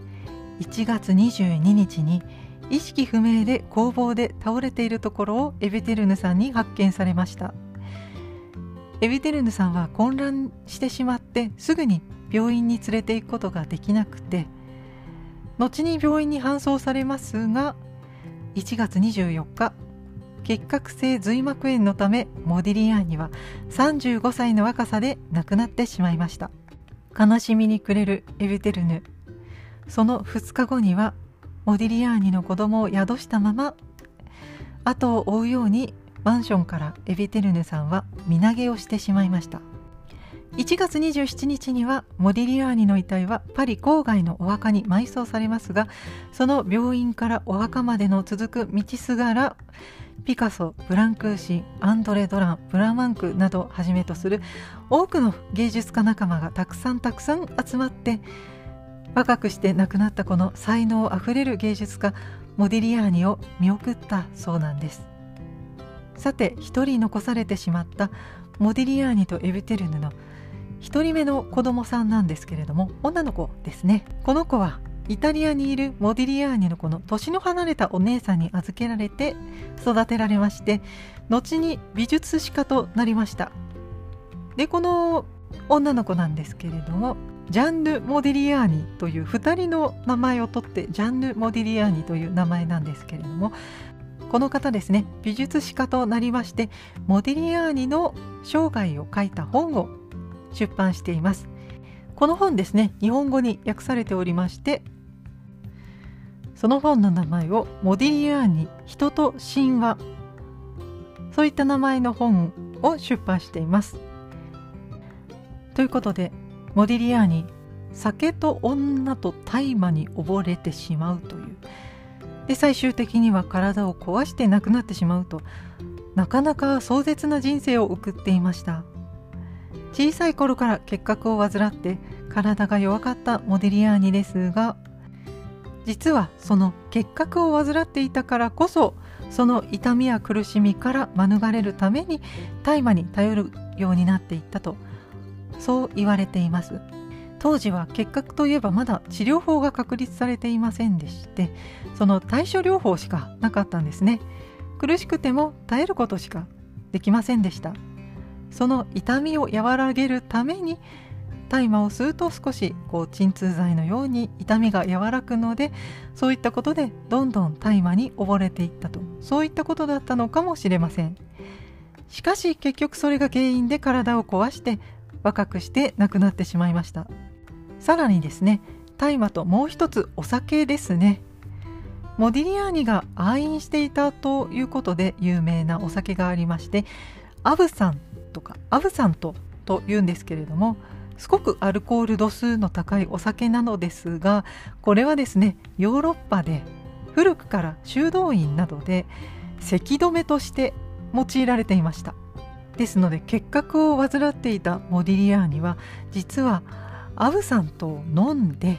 1月22日に意識不明で工房で倒れているところをエベテルヌさんに発見されました。エビテルヌさんは混乱してしまってすぐに病院に連れて行くことができなくて後に病院に搬送されますが1月24日結核性髄膜炎のためモディリアーニは35歳の若さで亡くなってしまいました。悲しみに暮れるエビテルヌ。その2日後にはモディリアーニの子供を宿したまま後を追うようにマンションからエビテルヌさんは身投げをしてしまいました。1月27日にはモディリアーニの遺体はパリ郊外のお墓に埋葬されますがその病院からお墓までの続く道すがらピカソブランクーシンアンドレ・ドランブラマンクなどをはじめとする多くの芸術家仲間がたくさんたくさん集まって若くして亡くなったこの才能あふれる芸術家モディリアーニを見送ったそうなんです。さて1人残されてしまったモディリアーニとエビテルヌの1人目の子供さんなんですけれども女の子ですね。この子はイタリアにいるモディリアーニの子の年の離れたお姉さんに預けられて育てられまして後に美術史家となりました。でこの女の子なんですけれどもジャンヌ・モディリアーニという2人の名前を取ってジャンヌ・モディリアーニという名前なんですけれどもこの方ですね美術史家となりましてモディリアーニの生涯を書いた本を出版しています。この本ですね日本語に訳されておりましてその本の名前をモディリアーニ人と神話。そういった名前の本を出版しています。ということでモディリアーニ酒と女と大麻に溺れてしまうという。で最終的には体を壊して亡くなってしまうと。なかなか壮絶な人生を送っていました。小さい頃から結核を患って体が弱かったモディリアーニですが実はその結核を患っていたからこそその痛みや苦しみから免れるために大麻に頼るようになっていったとそう言われています。当時は結核といえばまだ治療法が確立されていませんでしてその対処療法しかなかったんですね。苦しくても耐えることしかできませんでした。その痛みを和らげるために大麻を吸うと少しこう鎮痛剤のように痛みが和らぐのでそういったことでどんどん大麻に溺れていったと。そういったことだったのかもしれません。しかし結局それが原因で体を壊して若くして亡くなってしまいました。さらにですね大麻ともう一つお酒ですね。モディリアーニが愛飲していたということで有名なお酒がありましてアブサンとかアブサントというんですけれどもすごくアルコール度数の高いお酒なのですがこれはですねヨーロッパで古くから修道院などで咳止めとして用いられていました。ですので結核を患っていたモディリアーニは実はアブさんと飲んで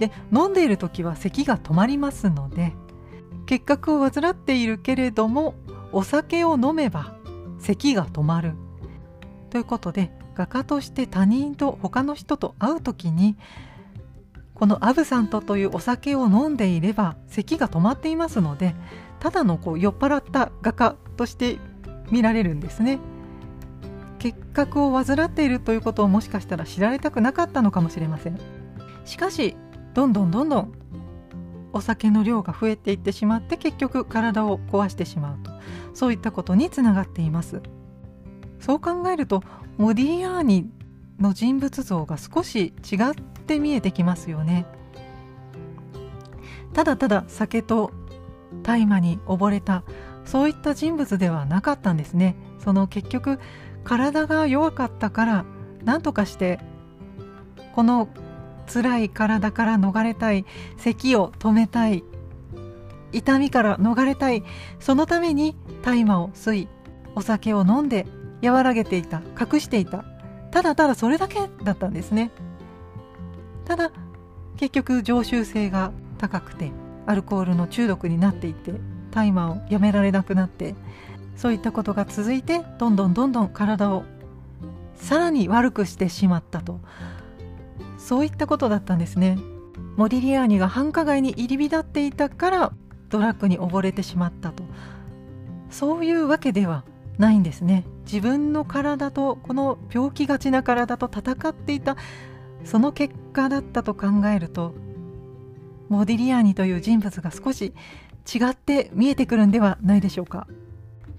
で飲んでいる時は咳が止まりますので結核を患っているけれどもお酒を飲めば咳が止まる。ということで画家として他人と他の人と会う時にこのアブサントというお酒を飲んでいれば咳が止まっていますのでただのこう酔っ払った画家として見られるんですね。結核を患っているということをもしかしたら知られたくなかったのかもしれません。しかしどんどんどんどんお酒の量が増えていってしまって結局体を壊してしまうと。そういったことにつながっています。そう考えるとモディアーニの人物像が少し違って見えてきますよね。ただただ酒と大麻に溺れたそういった人物ではなかったんですね。その結局体が弱かったから何とかしてこの辛い体から逃れたい咳を止めたい痛みから逃れたいそのために大麻を吸いお酒を飲んで和らげていた隠していた。ただただそれだけだったんですね。ただ結局常習性が高くてアルコールの中毒になっていって大麻をやめられなくなってそういったことが続いてどんどんどんどん体をさらに悪くしてしまったと。そういったことだったんですね。モディリアーニが繁華街に入り浸っていたからドラッグに溺れてしまったと。そういうわけではないんですね。自分の体とこの病気がちな体と戦っていたその結果だったと考えるとモディリアーニという人物が少し違って見えてくるんではないでしょうか。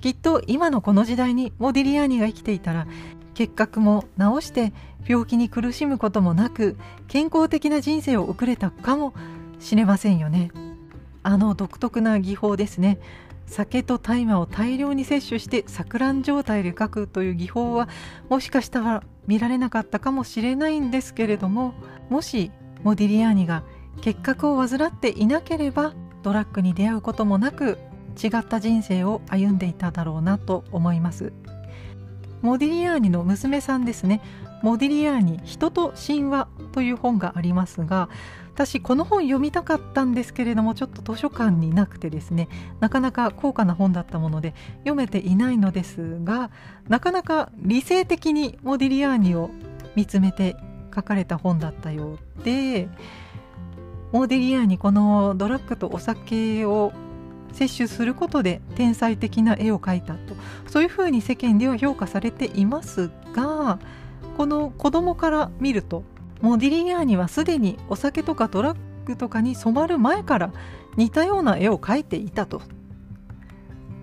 きっと今のこの時代にモディリアーニが生きていたら結核も治して病気に苦しむこともなく健康的な人生を送れたかもしれませんよね。あの独特な技法ですね。酒と大麻を大量に摂取して錯乱状態で書くという技法はもしかしたら見られなかったかもしれないんですけれどももしモディリアーニが結核を患っていなければドラッグに出会うこともなく違った人生を歩んでいただろうなと思います。モディリアーニの娘さんですね。モディリアーニ人と神話という本がありますが私この本読みたかったんですけれどもちょっと図書館になくてですねなかなか高価な本だったもので読めていないのですがなかなか理性的にモディリアーニを見つめて書かれた本だったようでモディリアーニこのドラッグとお酒を摂取することで天才的な絵を描いたとそういうふうに世間では評価されていますがこの子供から見るとモディリアーニはすでにお酒とかドラッグとかに染まる前から似たような絵を描いていたと。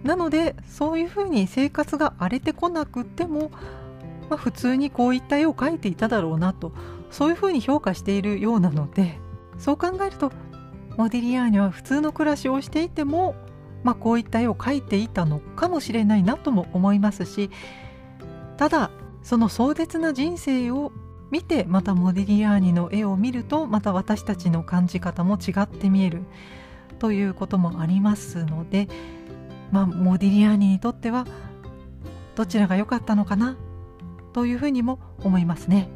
なのでそういうふうに生活が荒れてこなくても、まあ、普通にこういった絵を描いていただろうなとそういうふうに評価しているようなのでそう考えるとモディリアーニは普通の暮らしをしていても、まあ、こういった絵を描いていたのかもしれないなとも思いますしただその壮絶な人生を見てまたモディリアーニの絵を見るとまた私たちの感じ方も違って見えるということもありますので、まあ、モディリアーニにとってはどちらが良かったのかな？というふうにも思いますね。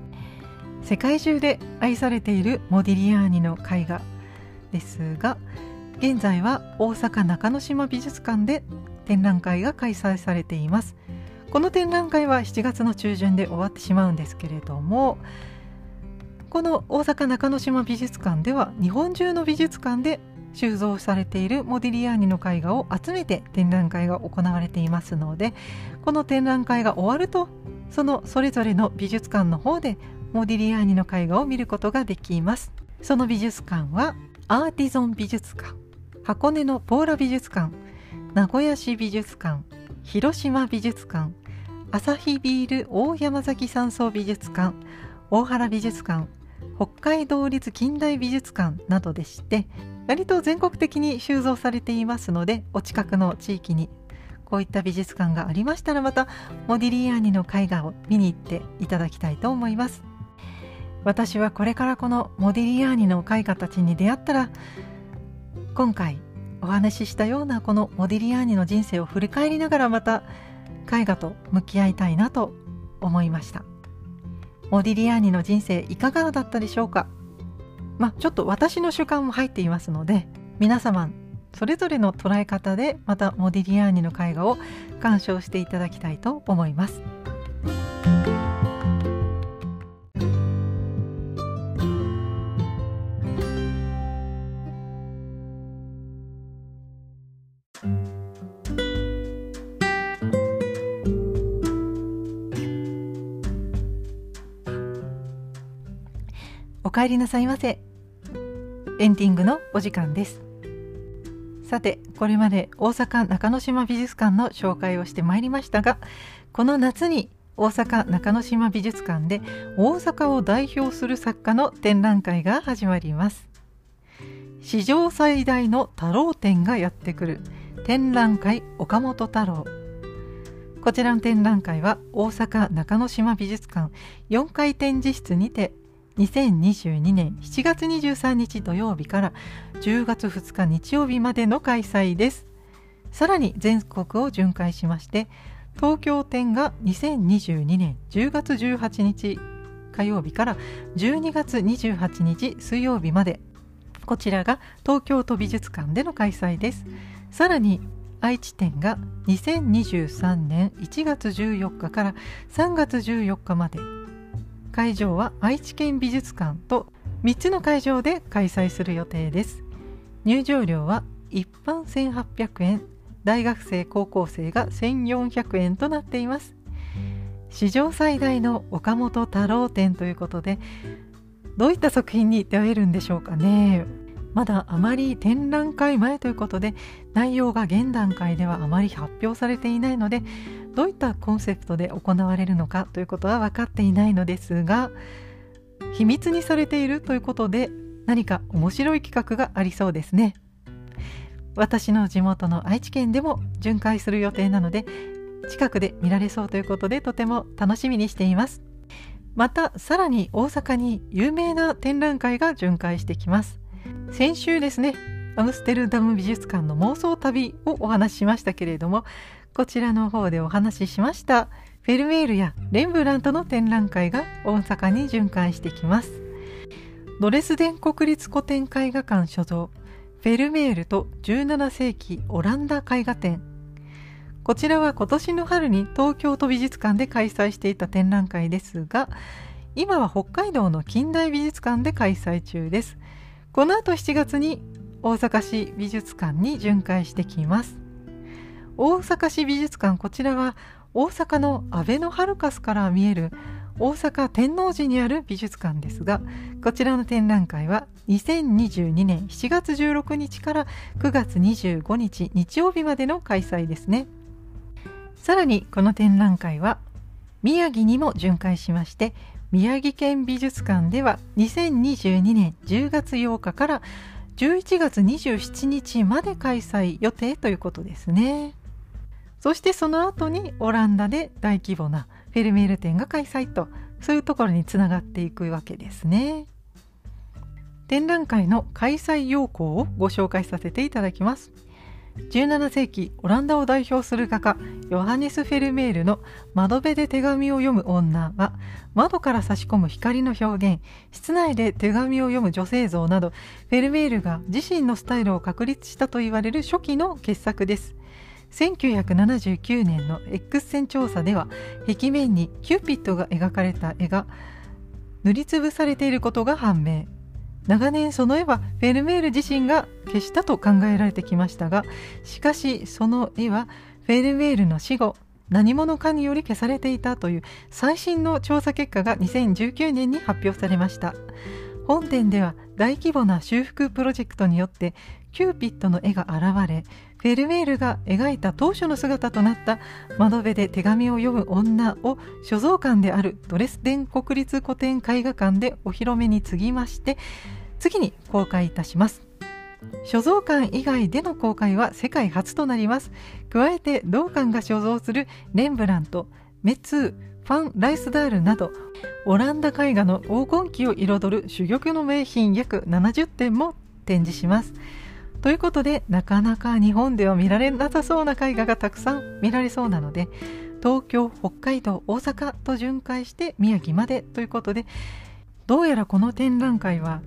世界中で愛されているモディリアーニの絵画ですが現在は大阪中之島美術館で展覧会が開催されています。この展覧会は7月の中旬で終わってしまうんですけれどもこの大阪中之島美術館では日本中の美術館で収蔵されているモディリアーニの絵画を集めて展覧会が行われていますのでこの展覧会が終わるとそのそれぞれの美術館の方でモディリアーニの絵画を見ることができます。その美術館はアーティゾン美術館箱根のポーラ美術館名古屋市美術館広島美術館アサヒビール大山崎山荘美術館大原美術館北海道立近代美術館などでして割と全国的に収蔵されていますのでお近くの地域にこういった美術館がありましたらまたモディリアーニの絵画を見に行っていただきたいと思います。私はこれからこのモディリアーニの絵画たちに出会ったら今回お話ししたようなこのモディリアーニの人生を振り返りながらまた絵画と向き合いたいなと思いました。モディリアーニの人生いかがだったでしょうか？まあちょっと私の主観も入っていますので皆様それぞれの捉え方でまたモディリアーニの絵画を鑑賞していただきたいと思います。帰りなさいませ。エンディングのお時間です。さてこれまで大阪中之島美術館の紹介をしてまいりましたがこの夏に大阪中之島美術館で大阪を代表する作家の展覧会が始まります。史上最大の太郎展がやってくる展覧会岡本太郎。こちらの展覧会は大阪中之島美術館4階展示室にて2022年7月23日土曜日から10月2日日曜日までの開催です。さらに全国を巡回しまして東京展が2022年10月18日火曜日から12月28日水曜日まで。こちらが東京都美術館での開催です。さらに愛知展が2023年1月14日から3月14日まで会場は愛知県美術館と3つの会場で開催する予定です。入場料は一般1800円。大学生高校生が1400円となっています。史上最大の岡本太郎展ということでどういった作品に出会えるんでしょうかね。まだあまり展覧会前ということで内容が現段階ではあまり発表されていないのでどういったコンセプトで行われるのかということは分かっていないのですが秘密にされているということで何か面白い企画がありそうですね。私の地元の愛知県でも巡回する予定なので近くで見られそうということでとても楽しみにしています。またさらに大阪に有名な展覧会が巡回してきます。先週ですねアムステルダム美術館の妄想旅をお話ししましたけれどもこちらの方でお話ししましたフェルメールやレンブラントの展覧会が大阪に巡回してきます。ドレスデン国立古典絵画館所蔵フェルメールと17世紀オランダ絵画展。こちらは今年の春に東京都美術館で開催していた展覧会ですが今は北海道の近代美術館で開催中です。この後7月に大阪市美術館に巡回してきます。大阪市美術館こちらは大阪の阿部のハルカスから見える大阪天王寺にある美術館ですがこちらの展覧会は2022年7月16日から9月25日日曜日までの開催ですね。さらにこの展覧会は宮城にも巡回しまして宮城県美術館では2022年10月8日から11月27日まで開催予定ということですね。そしてその後にオランダで大規模なフェルメール展が開催とそういうところにつながっていくわけですね。展覧会の開催要項をご紹介させていただきます。17世紀オランダを代表する画家ヨハネス・フェルメールの「窓辺で手紙を読む女」は窓から差し込む光の表現室内で手紙を読む女性像などフェルメールが自身のスタイルを確立したといわれる初期の傑作です。1979年の X 線調査では壁面にキューピッドが描かれた絵が塗りつぶされていることが判明。長年その絵はフェルメール自身が消したと考えられてきましたがしかしその絵はフェルメールの死後何者かにより消されていたという最新の調査結果が2019年に発表されました。本展では大規模な修復プロジェクトによってキューピッドの絵が現れフェルメールが描いた当初の姿となった窓辺で手紙を読む女を所蔵館であるドレスデン国立古典絵画館でお披露目に次ぎまして次に公開いたします。所蔵館以外での公開は世界初となります。加えて同館が所蔵するレンブラントメツーファン・ライスダールなどオランダ絵画の黄金期を彩る珠玉の名品約70点も展示します。ということでなかなか日本では見られなさそうな絵画がたくさん見られそうなので東京北海道大阪と巡回して宮城までということでどうやらこの展覧会は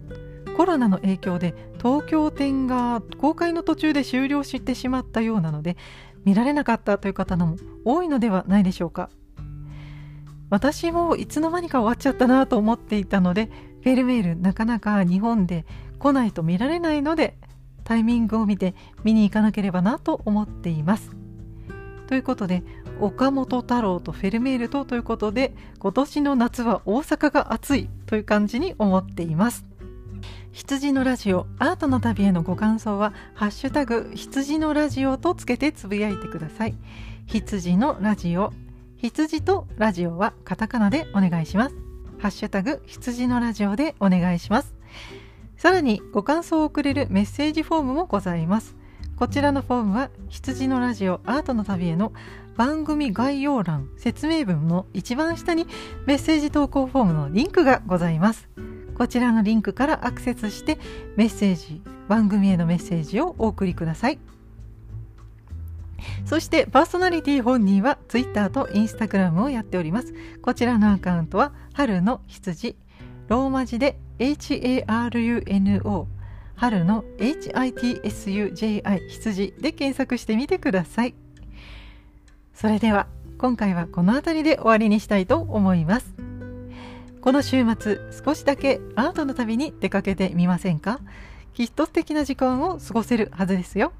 コロナの影響で東京展が公開の途中で終了してしまったようなので見られなかったという方も多いのではないでしょうか。私もいつの間にか終わっちゃったなと思っていたのでフェルメールなかなか日本で来ないと見られないのでタイミングを見て見に行かなければなと思っています。ということで岡本太郎とフェルメールとということで今年の夏は大阪が暑いという感じに思っています。羊のラジオアートの旅へのご感想はハッシュタグ羊のラジオとつけてつぶやいてください。羊のラジオ羊とラジオはカタカナでお願いします。ハッシュタグ羊のラジオでお願いします。さらにご感想をくれるメッセージフォームもございます。こちらのフォームは羊のラジオアートの旅への番組概要欄説明文の一番下にメッセージ投稿フォームのリンクがございます。こちらのリンクからアクセスしてメッセージ番組へのメッセージをお送りください。そしてパーソナリティ本人は Twitter と Instagram をやっております。こちらのアカウントは春の羊ローマ字で HARUNO 春の HITSUJI 羊で検索してみてください。それでは今回はこの辺りで終わりにしたいと思います。この週末少しだけアートの旅に出かけてみませんか？きっと素敵な時間を過ごせるはずですよ。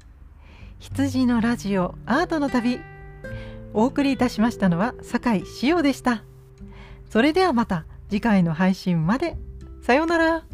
羊のラジオアートの旅。お送りいたしましたのは酒井しおでした。それではまた次回の配信まで。さようなら。